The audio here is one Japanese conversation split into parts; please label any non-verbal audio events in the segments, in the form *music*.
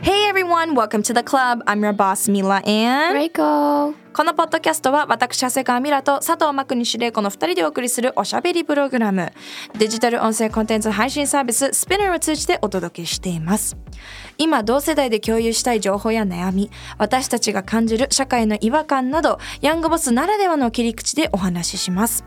Hey everyone, welcome to the club. I'm your boss Mila and Reiko. このポッドキャストは私長谷川ミラと佐藤真国司令子の2人でお送りするおしゃべりプログラム。デジタル音声コンテンツ配信サービス Spinner を通じてお届けしています。今同世代で共有したい情報や悩み私たちが感じる社会の違和感などヤングボスならではの切り口でお話しします。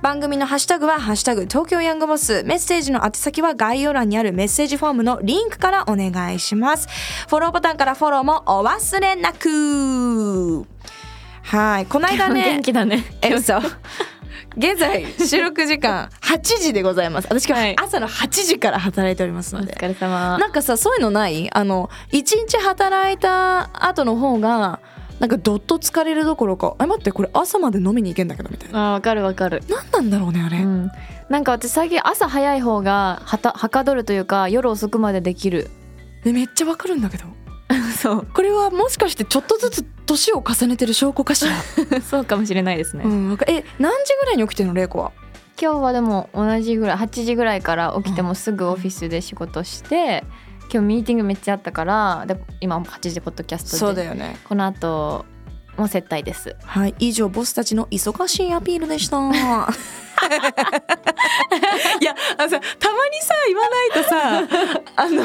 番組のハッシュタグは「ハッシュタグ東京ヤングボス」メッセージの宛先は概要欄にあるメッセージフォームのリンクからお願いします。フォローボタンからフォローもお忘れなく。はい。この間ね *laughs* 元気だね。*laughs* え嘘現在収録時間8時でございます。私今はい。日朝の8時から働いておりますので、お疲れ様。なんかさそういうのない？あの一日働いた後の方がなんかどっと疲れるどころか。あ待ってこれ朝まで飲みに行けんだけどみたいな。あわかるわかる。何なんだろうねあれ、うん、なんか私最近朝早い方がはたはかどるというか夜遅くまでできる。ねめっちゃわかるんだけど *laughs* そう。これはもしかしてちょっとずつ年を重ねてる証拠かしら、*laughs* そうかもしれないですね、うん、わかえ何時ぐらいに起きてるの玲子は？今日はでも同じぐらい8時ぐらいから起きてもすぐオフィスで仕事して今日ミーティングめっちゃあったからで今8時ポッドキャストでそうだよね。この後もう接待です。はい以上ボスたちの忙しいアピールでした *laughs* いやあのさたまにさ言わないとさ *laughs* あの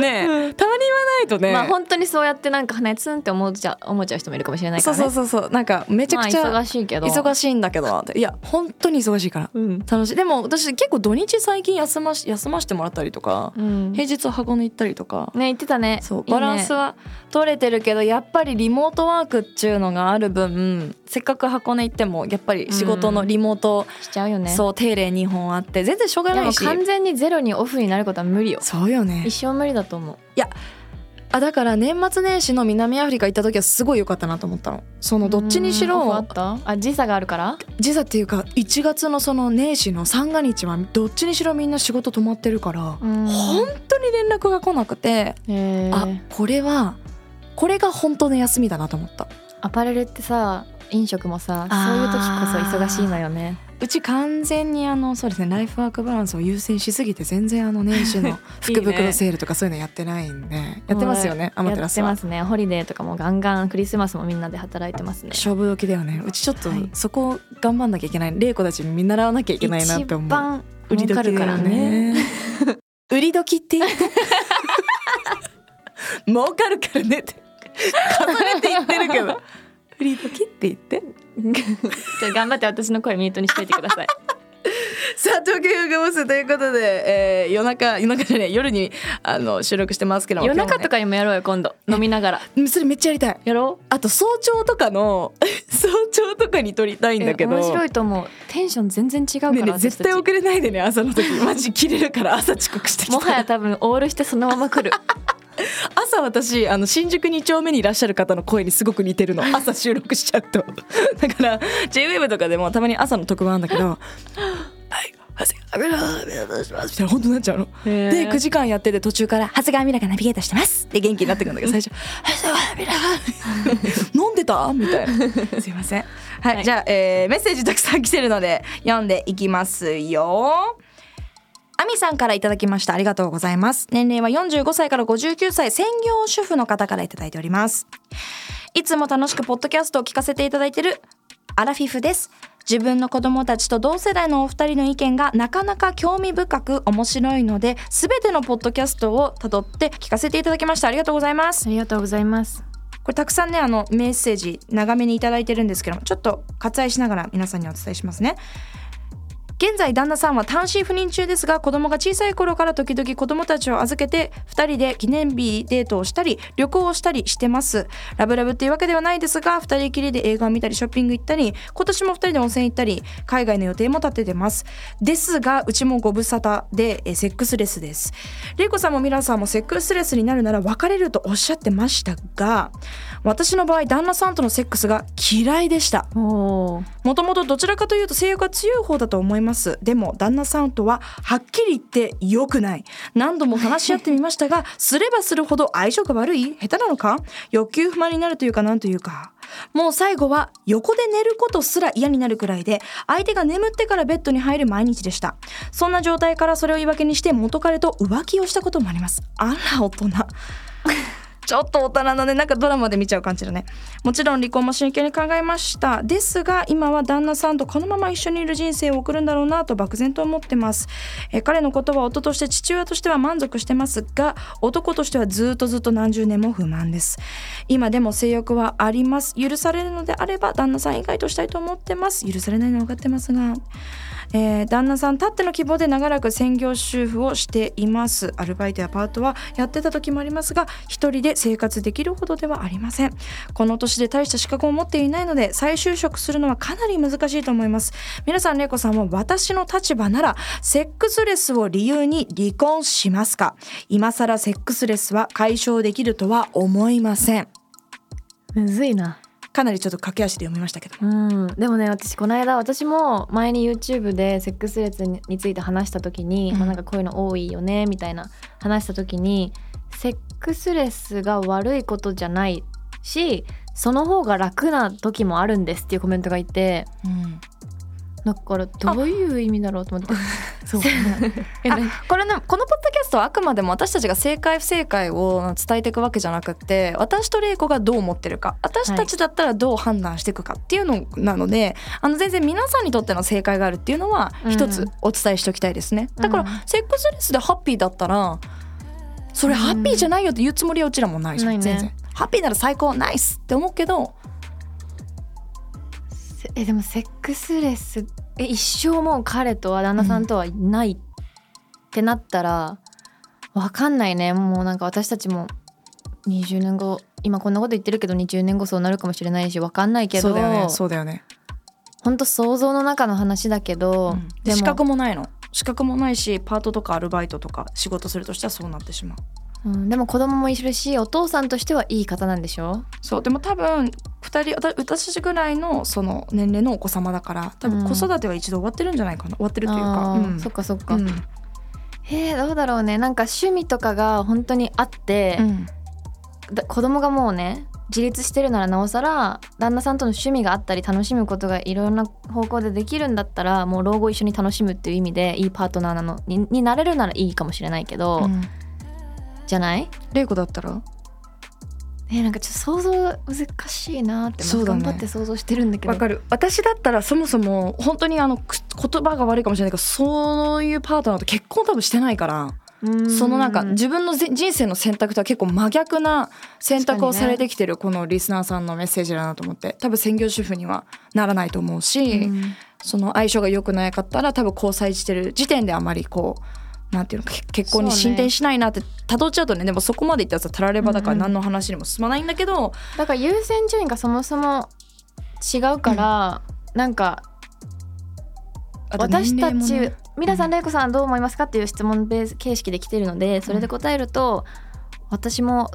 ねえたまに言わないとね、まあ本当にそうやってなんかねツンって思っちゃ思っちゃう人もいるかもしれないからね。そうそうそうそう。なんかめちゃくちゃ、まあ、忙しいけど。忙しいんだけどいや本当に忙しいから。うん、楽しい。でも私結構土日最近休まし休ましてもらったりとか、うん、平日は箱根行ったりとか、ね言ってたね。そうバランスは取れてるけどやっぱりリモートワークっちゅうのがある分せっかく箱根行ってもやっぱり仕事のリモート、しちゃうよね。そう定例2本あって全然しょうがないし。完全にゼロにオフになることは無理よ。そうよね。一生無理だと思う。あだから年末年始の南アフリカ行った時はすごい良かったなと思ったの。そのどっちにしろあ時差があるから？時差っていうか1月のその年始の三が日はどっちにしろみんな仕事止まってるからうん。本当に連絡が来なくてあこれはこれが本当の休みだなと思った。アパレルってさ飲食もさそういう時こそ忙しいのよね。うち完全にあのそうですねライフワークバランスを優先しすぎて全然あの年始の *laughs* 福袋セールとかそういうのやってないんでやってますよねアマテやラスは。ってますね。ホリデーとかもガンガンクリスマスもみんなで働いてますね。勝負時だよね。うちちょっとはい。そこ頑張んなきゃいけない。玲子たちに見習わなきゃいけないなって思う。一番売り時だかるからね。ね売り時って言って？儲かるからねって。重ねて言ってるけど売り時って言って。*laughs* じゃあ頑張って私の声ミュートにしといてください。*laughs* さあ東京ヨガボスということで、えー、夜中夜中じゃない夜にあの収録してますけども。夜中とかかにもやろうよ今度。飲みながら。*laughs* それめっちゃやりたい。やろう。あと早朝とかの早朝とかに撮りたいんだけど。え面白いと思う。テンション全然違うから、ねえね絶対遅れないでね朝の時。マジ切れるから朝遅刻してきた。もはや多分オールしてそのまま来る *laughs* 朝私あの新宿2丁目にいらっしゃる方の声にすごく似てるの。*laughs* 朝収録しちゃうと。*laughs* だから JWEB とかでもたまに朝の特番あるんだけど「はい長谷川ミラお願いします」みたいな本当になっちゃうの。でで9時間やってて途中から「長谷川ミラがナビゲートしてます」で元気になってくるんだけど最初「長谷川ミラ飲んでた?」みたいな。すいません。はい、はい。じゃあ、えーメッセージたくさん来てるので読んでいきますよアミさんからいただきました。ありがとうございます。年齢は45歳から59歳。専業主婦の方からいただいております。いつも楽しくポッドキャストを聞かせていただいているアラフィフです。自分の子供たちと同世代のお二人の意見がなかなか興味深く面白いので全てのポッドキャストをたどって聞かせていただきました。ありがとうございます。ありがとうございます。これたくさんねあのメッセージ長めにいただいてるんですけどもちょっと割愛しながら皆さんにお伝えしますね現在旦那さんは単身赴任中ですが子供が小さい頃から時々子供たちを預けて2人で記念日デートをしたり旅行をしたりしてます。ラブラブっていうわけではないですが2人きりで映画を見たりショッピング行ったり今年も2人で温泉行ったり海外の予定も立ててます。ですがうちもご無沙汰でえセックスレスです。玲子さんもミラさんもセックスレスになるなら別れるとおっしゃってましたが私の場合旦那さんとのセックスが嫌いでした。おー。もともとどちらかというと性欲が強い方だと思います。でも旦那さんとははっきり言って良くない。何度も話し合ってみましたがすればするほど相性が悪い？下手なのか？欲求不満になるというかなんというか。もう最後は横で寝ることすら嫌になるくらいで相手が眠ってからベッドに入る毎日でした。そんな状態からそれを言い訳にして元彼と浮気をしたこともあります。あら大人。ちょっと大人のねなんかドラマで見ちゃう感じだね。もちろん離婚も真剣に考えました。ですが今は旦那さんとこのまま一緒にいる人生を送るんだろうなと漠然と思ってます。え彼のことは夫として父親としては満足してますが男としてはずっとずっと何十年も不満です。今でも性欲はあります。許されるのであれば旦那さん以外としたいと思ってます。許されないの分かってますが。えー旦那さんたっての希望で長らく専業主婦をしています。アルバイトやパートはやってた時もありますが一人で生活できるほどではありません。この年で大した資格を持っていないので再就職するのはかなり難しいと思います。皆さん玲子さんは私の立場ならセックスレスを理由に離婚しますか？今更セックスレスは解消できるとは思いません。むずいな。かなりちょっと駆け足で読みましたけど。うん、でもね私この間私も前に YouTube でセックスレスにについて話した時に、うん。まあ、なんかこういうの多いよねみたいな話した時にセックスレスが悪いことじゃないしその方が楽な時もあるんですっていうコメントがいて。うんだからどういう意味だろうと思って。そうえあこれねこのポッドキャストはあくまでも私たちが正解不正解を伝えていくわけじゃなくって私と玲子がどう思ってるか私たちだったらどう判断していくかっていうのなので、あの全然皆さんにとっての正解があるっていうのはうん。一つお伝えしておきたいですね、だから、うんセックスレスでハッピーだったらそれハッピーじゃないよって言うつもりはうちらもないじゃん、ないね。全然。ハッピーなら最高ナイスって思うけどせえでもセックスレスえ一生もう彼とは旦那さんとはいないってなったら、わかんないね。もうなんか私たちも20年後今こんなこと言ってるけど20年後そうなるかもしれないしわかんないけどそうだよね。そうだよね、ほんと想像の中の話だけど、うん。でも資格もないの。資格もないしパートとかアルバイトとか仕事するとしたらそうなってしまううん、でも子供もいるしお父さんとしてはいい方なんでしょ？そうでも多分2人私たちぐらいのその年齢のお子様だから多分子育ては一度終わってるんじゃないかな。終わってるというか、うん。そっかそっか、うん。へえどうだろうね。なんか趣味とかが本当にあって、うん。だ子供がもうね自立してるならなおさら旦那さんとの趣味があったり楽しむことがいろんな方向でできるんだったらもう老後一緒に楽しむっていう意味でいいパートナーなのにになれるならいいかもしれないけど、うんじゃない？玲子だったら？えなんかちょっと想像難しいなって、うだね。頑張って想像してるんだけど。わかる。私だったらそもそも本当にあのく言葉が悪いかもしれないけどそういうパートナーと結婚多分してないからうん。そのなんか自分のぜ人生の選択とは結構真逆な選択をされてきてるこのリスナーさんのメッセージだなと思って。多分専業主婦にはならないと思うし、うん。その相性が良くなかったら多分交際してる時点であまりこうなんていうの結婚に進展しないなって辿っちゃうとねでもそこまでいったらさたらればだからうんうん何の話にも進まないんだけど、だから優先順位がそもそも違うから、なんかあと私たち、皆さん玲子さんどう思いますかっていう質問ベース形式で来てるのでそれで答えると、私も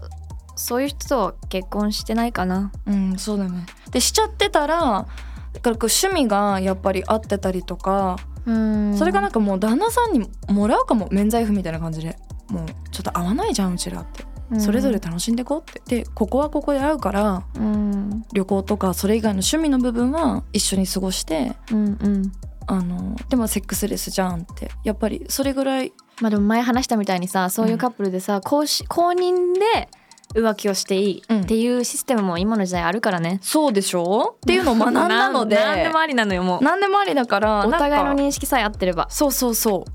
そういう人と結婚してないかな。うんそうだね。でしちゃってたらだからこう趣味がやっぱり合ってたりとか、うんそれがなんかもう旦那さんにもらうかも免罪符みたいな感じでもうちょっと合わないじゃんうちらって、それぞれ楽しんでこうって。でここはここで会うからうん。旅行とかそれ以外の趣味の部分は一緒に過ごしてうんうん。あのでもセックスレスじゃんって。やっぱりそれぐらいまあでも前話したみたいにさそういうカップルでさ、公し公認で浮気をしていいっていうシステムも今の時代あるからね、そうでしょ？っていうのを学んだので。*laughs* なんなんでもありなのよもう。何でもありだからお互いの認識さえ合ってれば。そうそうそ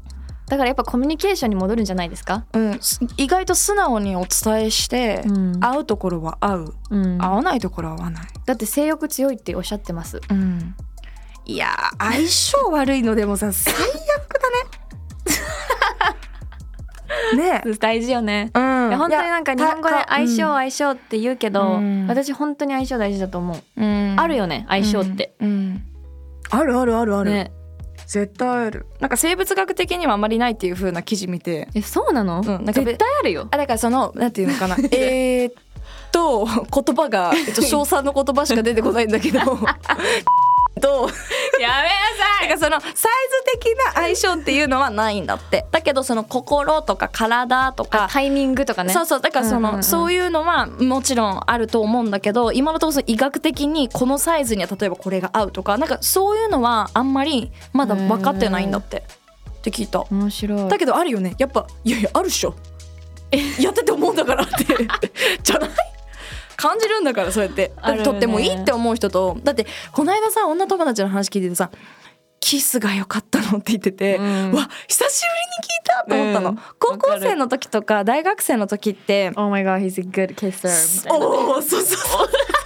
だからやっぱコミュニケーションに戻るんじゃないですか、う、うん、す意外と素直にお伝えして、うん。会うところは会う。うん。会わないところは会わない、だって性欲強いっておっしゃってます。うん、いやー相性悪いのでもさ *laughs* 最悪だね *laughs* ね。大事よね。え、うん。いや本当になんか日本語で相性あ相性って言うけど、うん。私本当に相性大事だと思う、うん。あるよね相性って、うん。うん。あるあるあるある、ね。絶対ある。なんか生物学的にはあまりないっていう風な記事見て。えそうなの、うんなんか絶対あるよ。あだからそのなんていうのかな。*laughs* えーっと言葉が、えっと、*laughs* 称賛の言葉しか出てこないんだけどとやめなさなんかそのサイズ的な相性っていうのはないんだって。だけどその心とか体とかタイミングとかね。そうそう。だからその、うんうんうん。そういうのはもちろんあると思うんだけど今のところ医学的にこのサイズには例えばこれが合うとかなんかそういうのはあんまりまだ分かってないんだって。って聞いた。面白い。だけどあるよね。やっぱいやいやあるっしょ。やってて思うんだからって。*laughs* じゃない？感じるんだからそうやって。とってもいいって思う人と。だってこの間さ女友達の話聞いててさキスが良かったのって言ってて、うん。わ久しぶりに聞いたと思ったの、うん。高校生の時とか大学生の時って、Oh my god he's a good kisser みたいなおおそうそうそう *laughs*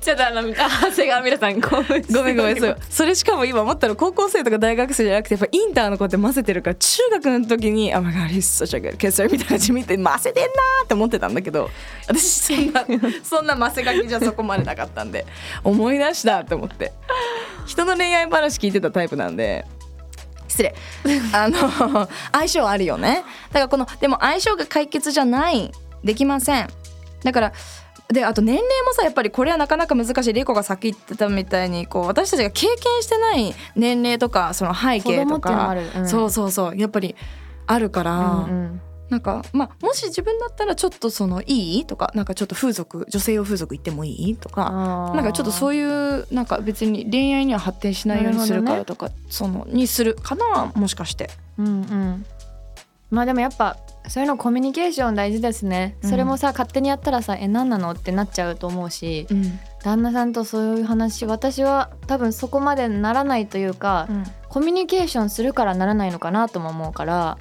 ちょっとあのあ長谷川ミラさんごめん。ごめんごめんそう。それしかも今思ったら高校生とか大学生じゃなくてやっぱインターの子って混ぜてるから中学の時に「あ、まがりそしゃがケサみたいな感じ見て混ぜてんなーって思ってたんだけど *laughs* 私そんなそんな混ぜ書きじゃそこまでなかったんで思い。出したって思って人の恋愛話聞いてたタイプなんで。失礼。*laughs* あの相性あるよね。だからこのでも相性が解決じゃない。できません。だからであと年齢もさやっぱりこれはなかなか難しい。リコがさっき言ってたみたいにこう私たちが経験してない年齢とかその背景とかうん。そうそうそうやっぱりあるから、うんうんなんかまあもし自分だったらちょっとそのいい？とかなんかちょっと風俗女性用風俗行ってもいい？とかなんかちょっとそういうなんか別に恋愛には発展しないようにするからとか、そのにするかなもしかして。うんうんまあでもやっぱそういうのコミュニケーション大事ですね、うん。それもさ勝手にやったらさえ何なのってなっちゃうと思うしうん。旦那さんとそういう話私は多分そこまでならないというか、コミュニケーションするからならないのかなとも思うから、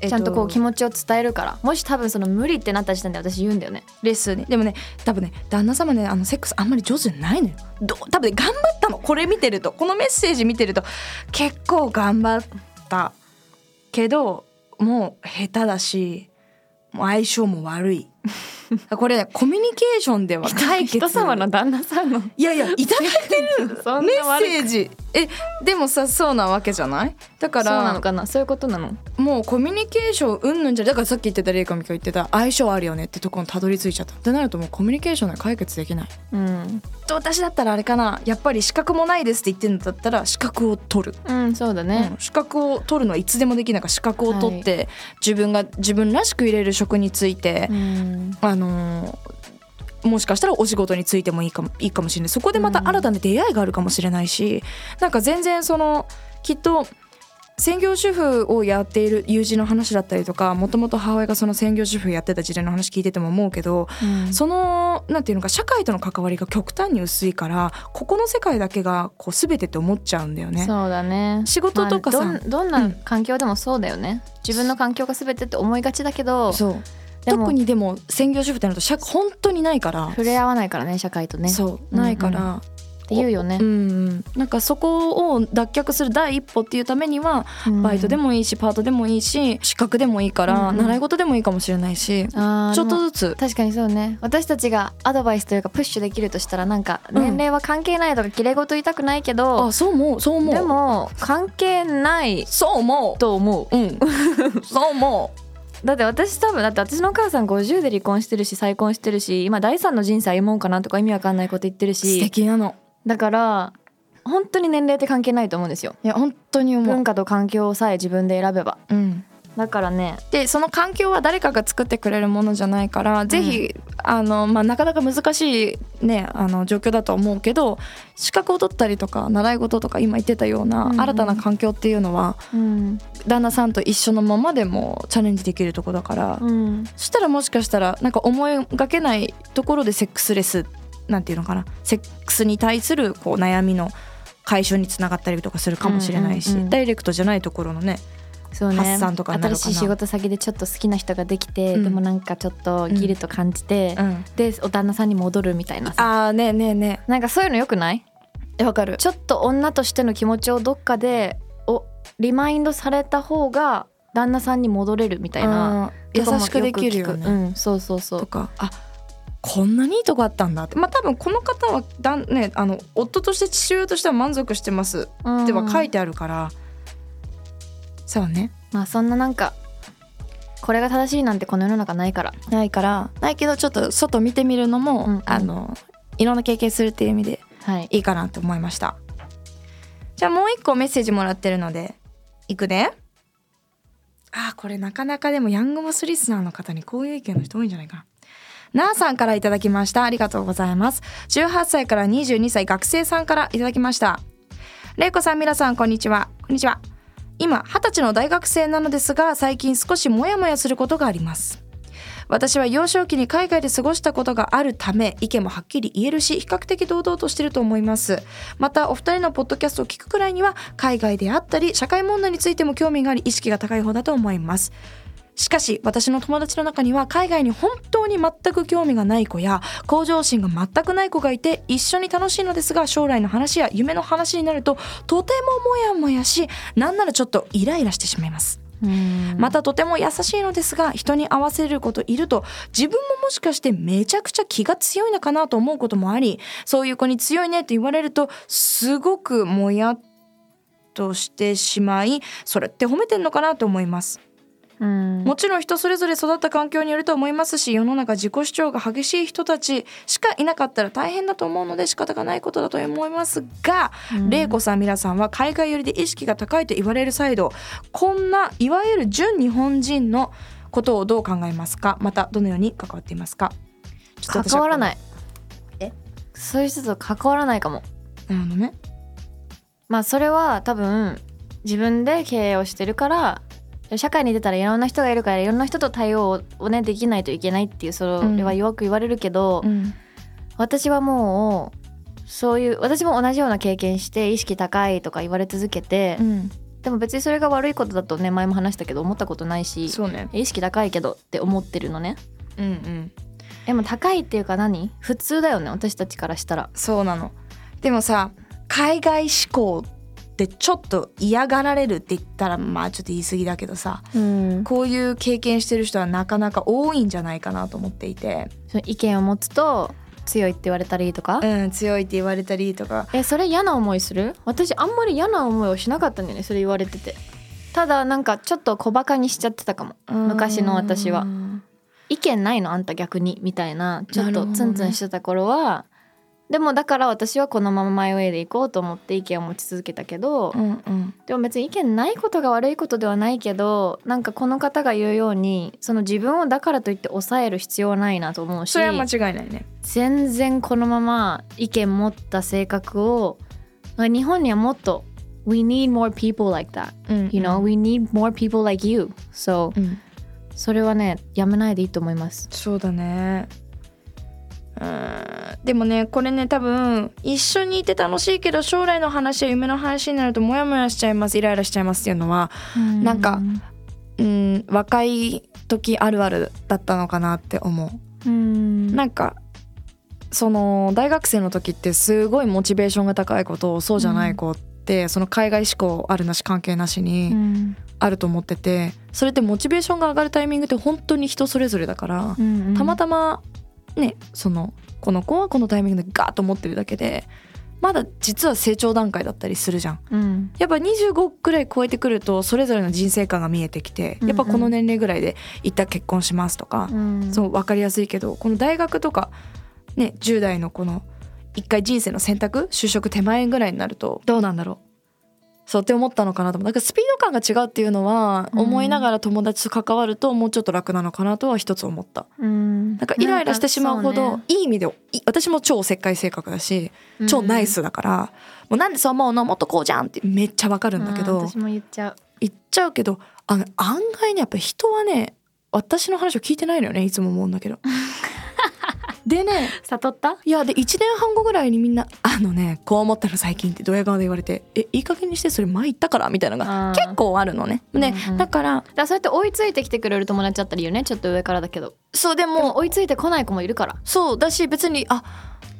ちゃんとこう気持ちを伝えるから。もし多分その無理ってなった時点で私言うんだよね。レッスンに。でもね多分ね旦那様ねあのセックスあんまり上手じゃないのよ。ど多分ね頑張ったの。これ見てるとこのメッセージ見てると結構頑張ったけどもう下手だしもう相性も悪い。これねコミュニケーションでは解決。人様の旦那さんの。いやいやいただいてる。メッセージ。えでもさそうなわけじゃない？だかそうなのらかな？そういうことなの？もうコミュニケーションうんぬんじゃだからさっき言ってたレイカミカ言ってた。相性あるよねってところにたどり着いちゃった。ってなるともうコミュニケーションで解決できない。うん、私だったらあれかな。やっぱり資格もないですって言ってるんだったら資格を取る、うん、そうだね、うん資格を取るのはいつでもできないから資格を取って、自分が自分らしく入れる職について、うんあのーもしかしたらお仕事についてもいいかもいいかもしれない。そこでまた新たな出会いがあるかもしれないし、なんか全然そのきっと専業主婦をやっている友人の話だったりとかもともと母親がその専業主婦やってた時代の話聞いてても思うけど、うん。そのなんていうのか社会との関わりが極端に薄いからここの世界だけがこう全てって思っちゃうんだよね。そうだね。仕事とかさ。まあどんな環境でもそうだよね、自分の環境が全てって思いがちだけどそう特にでも専業主婦ってなると社本当にないから、触れ合わないからね社会とね。そうないから、って言うよね。うん、うん。なんかそこを脱却する第一歩っていうためにはバイトでももいいしパートでもいいし資格でもいいから、うん。うん習い事でもいいかもしれないし、ちょっとずつ。確かにそうね。私たちがアドバイスというかプッシュできるとしたらなんかうん。年齢は関係ないとか綺麗事言いたくないけど、あそう思うそう思う。でも関係ないそう思う。と思う。うん。*laughs* そう思だって私多分だって私のお母さん50で離婚してるし再婚してるし今第三の人生歩もうかなとか意味わかんないこと言ってるう素し敵なの。だから本当に年齢って関係ないと思うんですよ。いや本当に思う。文化と環境さえ自分で選べば。うんだからねでその環境は誰かが作ってくれるものじゃないから、ぜひあの、まあ、なかなか難しい、ね、あの状況だとは思うけど資格を取ったりとか習い事とか今言ってたようなうん。うん新たな環境っていうのは、うん。旦那さんと一緒のままでもチャレンジできるとこだから、うん。そしたらもしかしたらなんか思いがけないところでセックスレスなんていうのかなセックスに対するこう悩みの解消につながったりとかするかもしれないし、うんうんうん。ダイレクトじゃないところのねそうね。発散とかにな新しい仕事先でちょっと好きな人ができて、うん。でもなんかちょっとギルと感じて、うん。でお旦那さんに戻るみたいなさ。あーねえねえねなんかそういうのよくない？えわかる。ちょっと女としての気持ちをどっかでおリマインドされた方が旦那さんに戻れるみたいな優しくできるよね、うん、そうそうそう。とかあこんなにいいとこあったんだ。ってまあ多分この方はだん、ね、あの夫として父親としては満足してますっては書いてあるから、そうね。まあそんななんかこれが正しいなんてこの世の中ないから。ないからないけどちょっと外見てみるのも、うんうん。あのいろんな経験するっていう意味ではい。いいかなって思いました。じゃあもう一個メッセージもらってるのでいくねあーこれなかなかでもヤングボスリスナーの方にこういう意見の人多いんじゃないか。ななあさんからいただきました。ありがとうございます。18歳から22歳学生さんからいただきました。れいこさんみらさんこんにちは。こんにちは今二十歳の大学生なのですが最近少しモヤモヤすることがあります。私は幼少期に海外で過ごしたことがあるため意見もはっきり言えるし比較的堂々としてると思います。またお二人のポッドキャストを聞くくらいには海外であったり社会問題についても興味があり意識が高い方だと思います。しかし私の友達の中には海外に本当に全く興味がない子や向上心が全くない子がいて一緒に楽しいのですが将来の話や夢の話になるととてもモヤモヤしなんならちょっとイライラしてしまいます。またとても優しいのですが人に合わせることいると自分ももしかしてめちゃくちゃ気が強いのかなと思うこともありそういう子に強いねと言われるとすごくもやっとしてしまいそれって褒めてんのかなと思いますうん。もちろん人それぞれ育った環境によると思いますし世の中自己主張が激しい人たちしかいなかったら大変だと思うので仕方がないことだと思いますが、玲子さん皆さんは海外寄りで意識が高いと言われる際度こんないわゆる純日本人のことをどう考えますか？またどのように関わっていますか？関わらない。え？そういう人と関わらないかも。なるほどね。まあそれは多分自分で経営をしてるから社会に出たらいろんな人がいるからいろんな人と対応をねできないといけないっていうそれはよく言われるけど、うん私はもうそういう私も同じような経験して意識高いとか言われ続けて、うんでも別にそれが悪いことだとね前も話したけど思ったことないしそうね。意識高いけどって思ってるのね。うんうん。でも高いっていうか何？普通だよね私たちからしたら。そうなの。でもさ海外志向ってちょっと嫌がられるって言ったらまあちょっと言い過ぎだけどさうん。こういう経験してる人はなかなか多いんじゃないかなと思っていて、その意見を持つと強いって言われたりとか、うん、強いって言われたりとか。えそれ嫌な思いする？私あんまり嫌な思いをしなかったんだよねそれ言われてて。ただなんかちょっと小バカにしちゃってたかも。昔の私は。うん意見ないの？あんた逆に。みたいなちょっとツンツンしてた頃は、でもだから私はこのままマイウェイで行こうと思って意見を持ち続けたけど、うんうんでも別に意見ないことが悪いことではないけどなんかこの方が言うようにその自分をだからといって抑える必要はないなと思うしそれは間違いないね。全然このまま意見持った性格を日本にはもっと We need more people like that. うん you know、we need more people like you. So うんそれはねやめないでいいと思います。そうだねうん。でもねこれね多分一緒にいて楽しいけど将来の話や夢の話になるとモヤモヤしちゃいますイライラしちゃいますっていうのはなんかうん若い時あるあるだったのかなって思う。うん。なんかその大学生の時ってすごいモチベーションが高い子とそうじゃない子って、その海外志向あるなし関係なしうにん。あると思っててそれってモチベーションが上がるタイミングって本当に人それぞれだから、うん。たまたまねそのこの子はこのタイミングでガーッと持ってるだけでまだ実は成長段階だったりするじゃん。うん。やっぱ25くらい超えてくるとそれぞれの人生観が見えてきてやっぱこの年齢ぐらいで一旦結婚しますとか、うん。そう分かりやすいけどこの大学とかね10代のこの一回人生の選択就職手前ぐらいになるとどうなんだろうそうって思ったのかなと思う。なんかスピード感が違うっていうのはうん。思いながら友達と関わるともうちょっと楽なのかなとは一つ思った。うん。なんかイライラしてしまうほどいい意味でい私も超おせっかい性格だし超ナイスだから、もうなんでそう思うのもっとこうじゃんってめっちゃわかるんだけど、うん私も言っちゃう。言っちゃうけどあの案外ねやっぱ人はね私の話を聞いてないのよねいつも思うんだけど。*laughs* でね悟った？いやで1年半後ぐらいにみんな「あのねこう思ったの最近」ってドヤ顔で言われて「えいい加減にしてそれ前言ったから」みたいなのが結構あるのね。ね、うんうんだからだそうやって追いついてきてくれる友達だったらいいよね。ちょっと上からだけどそうででもも追いついてこない子もいるから。そうだし別にあ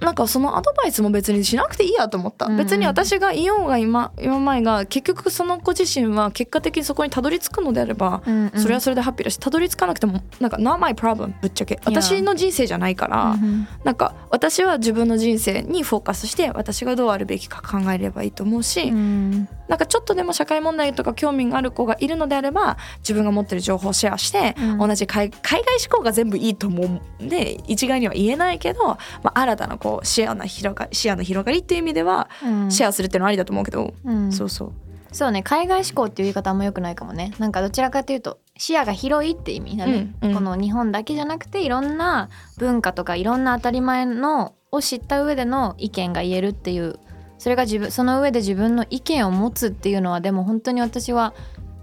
なんかそのアドバイスも別にしなくていいやと思った、うん。うん別に私がいようが今今前が結局その子自身は結果的にそこにたどり着くのであれば、うんうん。それはそれでハッピーだしたどり着かなくてもなんか not my problem ぶっちゃけ。私の人生じゃないから、うんなんか私は自分の人生にフォーカスして私がどうあるべきか考えればいいと思うし、うん。なんかちょっとでも社会問題とか興味がある子がいるのであれば自分が持ってる情報をシェアして、うん。同じ海海外志向が全部いいと思うんで一概には言えないけど、まあ、新たなこう視野の広が視野の広がりっていう意味ではうん。シェアするっていうのはありだと思うけど、うん。そうそう。そうね海外志向っていう言い方あんま良くないかもね。なんかどちらかというと視野が広いって意味だね、うんうん。この日本だけじゃなくていろんな文化とかいろんな当たり前のを知った上での意見が言えるっていうそれが自分その上で自分の意見を持つっていうのはでも本当に私は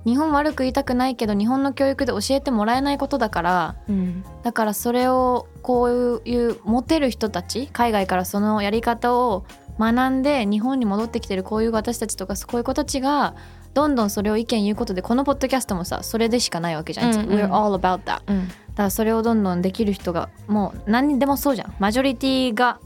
日本悪く言いたくないけど日本の教育で教えてもらえないことだからうんだからそれをこういうモテる人たち海外からそのやり方を学んで日本に戻ってきてるこういう私たちとかこういう子たちがどんどんそれを意見言うことでこのポッドキャストもさそれでしかないわけじゃん、うんうん We're all about that だうん。からそれをどんどんできる人がもう何にでもそうじゃん。マジョリティが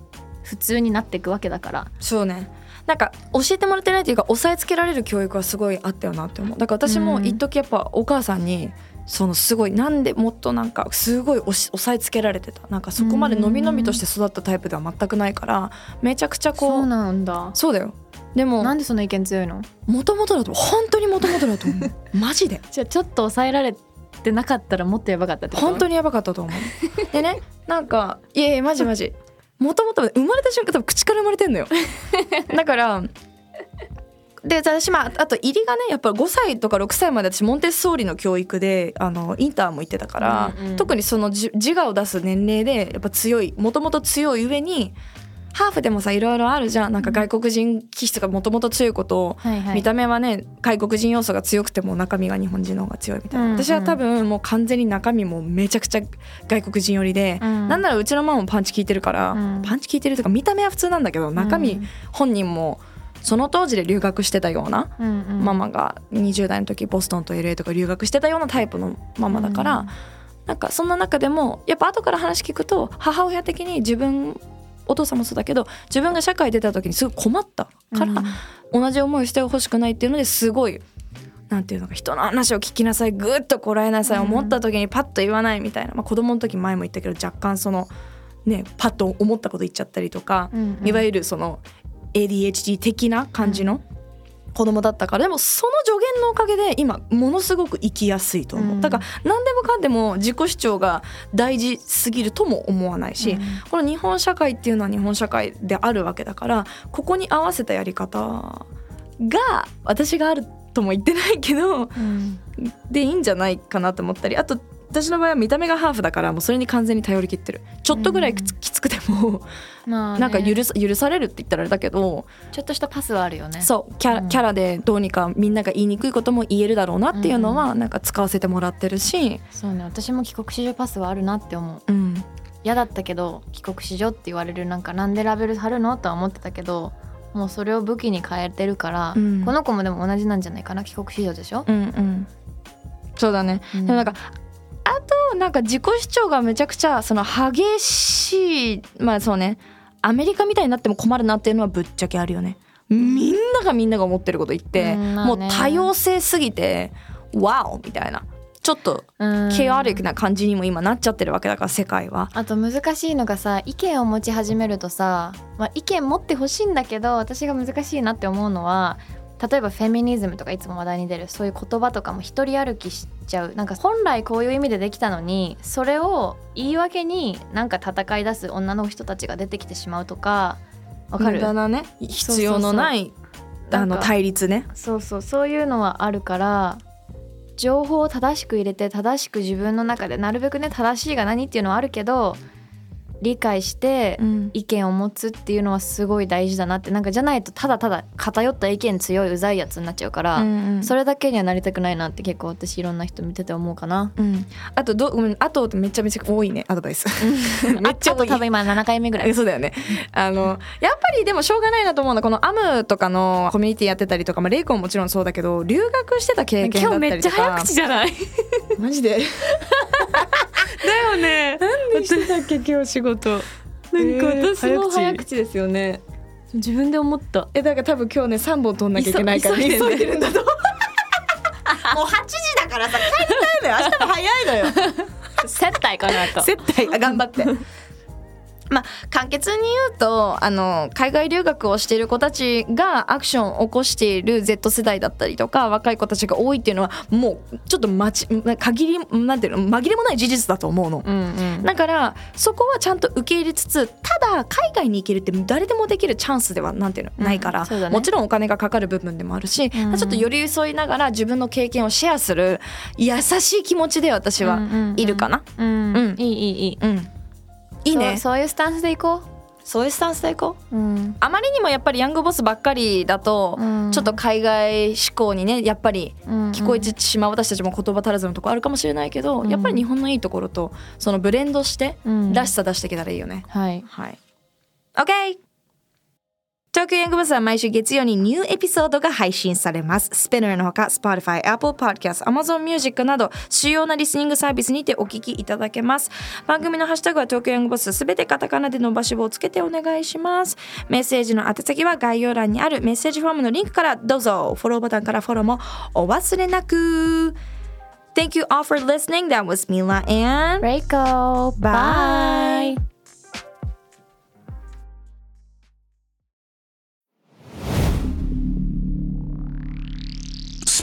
普通になっていくわけだから。そうねなんか教えてもらってないっていうか押さえつけられる教育はすごいあったよなって思う。だから私もうん。一時やっぱお母さんにそのすごいなんでもっとなんかすごい押し押さえつけられてた。なんかそこまでのびのびとして育ったタイプでは全くないからめちゃくちゃこそううなんだ。そうだよ。でもなんでその意見強いの？もともとだと本当にもともとだと思う。*laughs* マジで。じゃあちょっと抑えられてなかったらもっとやばかったってこと？本当にやばかったと思う。でねなんかいやいやマジマジもともと生まれた瞬間多分口から生まれてんのよ。*laughs* だからで私まああと入りがねやっぱ5歳とか6歳まで私モンテッソーリの教育であのインターも行ってたから、うんうん。特にそのじ自我を出す年齢でやっぱ強いもともと強い上にハーフでもさいろいろあるじゃん。なんか外国人気質がもともと強いことを。はいはい。見た目はね外国人要素が強くても中身が日本人の方が強いみたいな、うんうん。私は多分もう完全に中身もめちゃくちゃ外国人寄りで、うん。なんならうちのママもパンチ効いてるから、うん。パンチ効いてるとか見た目は普通なんだけど中身、うん。本人もその当時で留学してたような、うんうん。ママが20代の時ボストンと LA とか留学してたようなタイプのママだから、うん。なんかそんな中でもやっぱ後から話聞くと母親的に自分お父さんもそうだけど自分が社会出た時にすごい困った。から、同じ思いをしてほしくないっていうのですごいなんていうのか人の話を聞きなさい。ぐっとこらえなさい、うん。思った時にパッと言わないみたいな、まあ、子供の時前も言ったけど若干そのねパッと思ったこと言っちゃったりとか、うんうん。いわゆるその ADHD 的な感じの子供だったからでもその助言のおかげで今ものすごく生きやすいと思う、うん。だから何でもかんでも自己主張が大事すぎるとも思わないし、うん。この日本社会っていうのは日本社会であるわけだからここに合わせたやり方が私があるとも言ってないけどうん。でいいんじゃないかなと思ったりあと私の場合は見た目がハーフだからもうそれに完全に頼り切ってる。ちょっとぐらいきつ,、きつくても *laughs* まあね。なんか許さ許されるって言ったらあれだけどちょっとしたパスはあるよね。そうキャキャラでどうにかみんなが言いにくいことも言えるだろうなっていうのはなんか使わせてもらってるし、そうね。私も帰国子女パスはあるなって思う。うん、嫌だったけど帰国子女って言われるなんかなんでラベル貼るのとは思ってたけどもうそれを武器に変えてるから、うん。この子もでも同じなんじゃないかな？帰国子女でしょ、うんうん。そうだね。うん。でもなんかあとなんか自己主張がめちゃくちゃその激しいまあそうね。アメリカみたいになっても困るなっていうのはぶっちゃけあるよね。みんながみんなが思ってること言って、うんまあね。もう多様性すぎてワオみたいな。ちょっとうん。ケアリックな感じにも今なっちゃってるわけだから世界は。あと難しいのがさ意見を持ち始めるとさ、まあ、意見持ってほしいんだけど私が難しいなって思うのは例えばフェミニズムとかいつも話題に出るそういう言葉とかも一人歩きしちゃう。なんか本来こういう意味でできたのにそれを言い訳になんか戦い出す女の人たちが出てきてしまうとかわかる？無駄なね必要のないあの対立ね。そうそうそういうのはあるから情報を正しく入れて正しく自分の中でなるべくね正しいが何っていうのはあるけど理解してうん。意見を持つっていうのはすごい大事だなってなんかじゃないとただただ偏った意見強いうざいやつになっちゃうから、うんそれだけにはなりたくないなって結構私いろんな人見てて思うかな。うん、あとどごめんあとめちゃめちゃ多いねアドバイス。*laughs* めっちゃあと多い多分今7回目ぐらい。そうだよね。あのやっぱりでもしょうがないなと思うのはこのアムとかのコミュニティやってたりとか、まあ、レイコももちろんそうだけど留学してた経験だったりとか。じゃない？*laughs* マジで *laughs* よね。何してたっけ今日仕事。なんか私の早口ですよね。自分で思った。えだから多分今日ね3本取んなきゃいけないから。急いでるんだと。もう8時だからさ帰りたいのよ。明日も早いのよ。*laughs* 接待かなと。接待あ頑張ってまあ簡潔に言うとあの海外留学をしている子たちがアクションを起こしている Z 世代だったりとか若い子たちが多いっていうのはもうちょっとまち限りなんていうの紛れもない事実だと思うの、うんうん、だからそこはちゃんと受け入れつつただ海外に行けるって誰でもできるチャンスではなんていうの、ないから、ね、もちろんお金がかかる部分でもあるし、うん、ちょっと寄り添いながら自分の経験をシェアする優しい気持ちで私はいるかな。うん、うん、いいいいいい。うんいいね。そういうスタンスでいこう。そういうスタンスでいこう、うん、あまりにもやっぱりヤングボスばっかりだと、うん、ちょっと海外志向にねやっぱり聞こえてしまう私たちも言葉足らずのとこあるかもしれないけど、うん、やっぱり日本のいいところとそのブレンドしてらしさ出していけたらいいよね、はい、はい、OK 東京ヤングバスは毎週月曜にニューエピソードが配信されます。スペナーのほか、Spotify、Apple Podcast、Amazon Music など主要なリスニングサービスにてお聞きいただけます。番組のハッシュタグは東京ヤングバスすべてカタカナで伸ばし棒をつけてお願いします。メッセージの宛先は概要欄にあるメッセージフォームのリンクからどうぞ。フォローボタンからフォローもお忘れなく。Thank you all for listening. That was Mila and Reiko. Bye.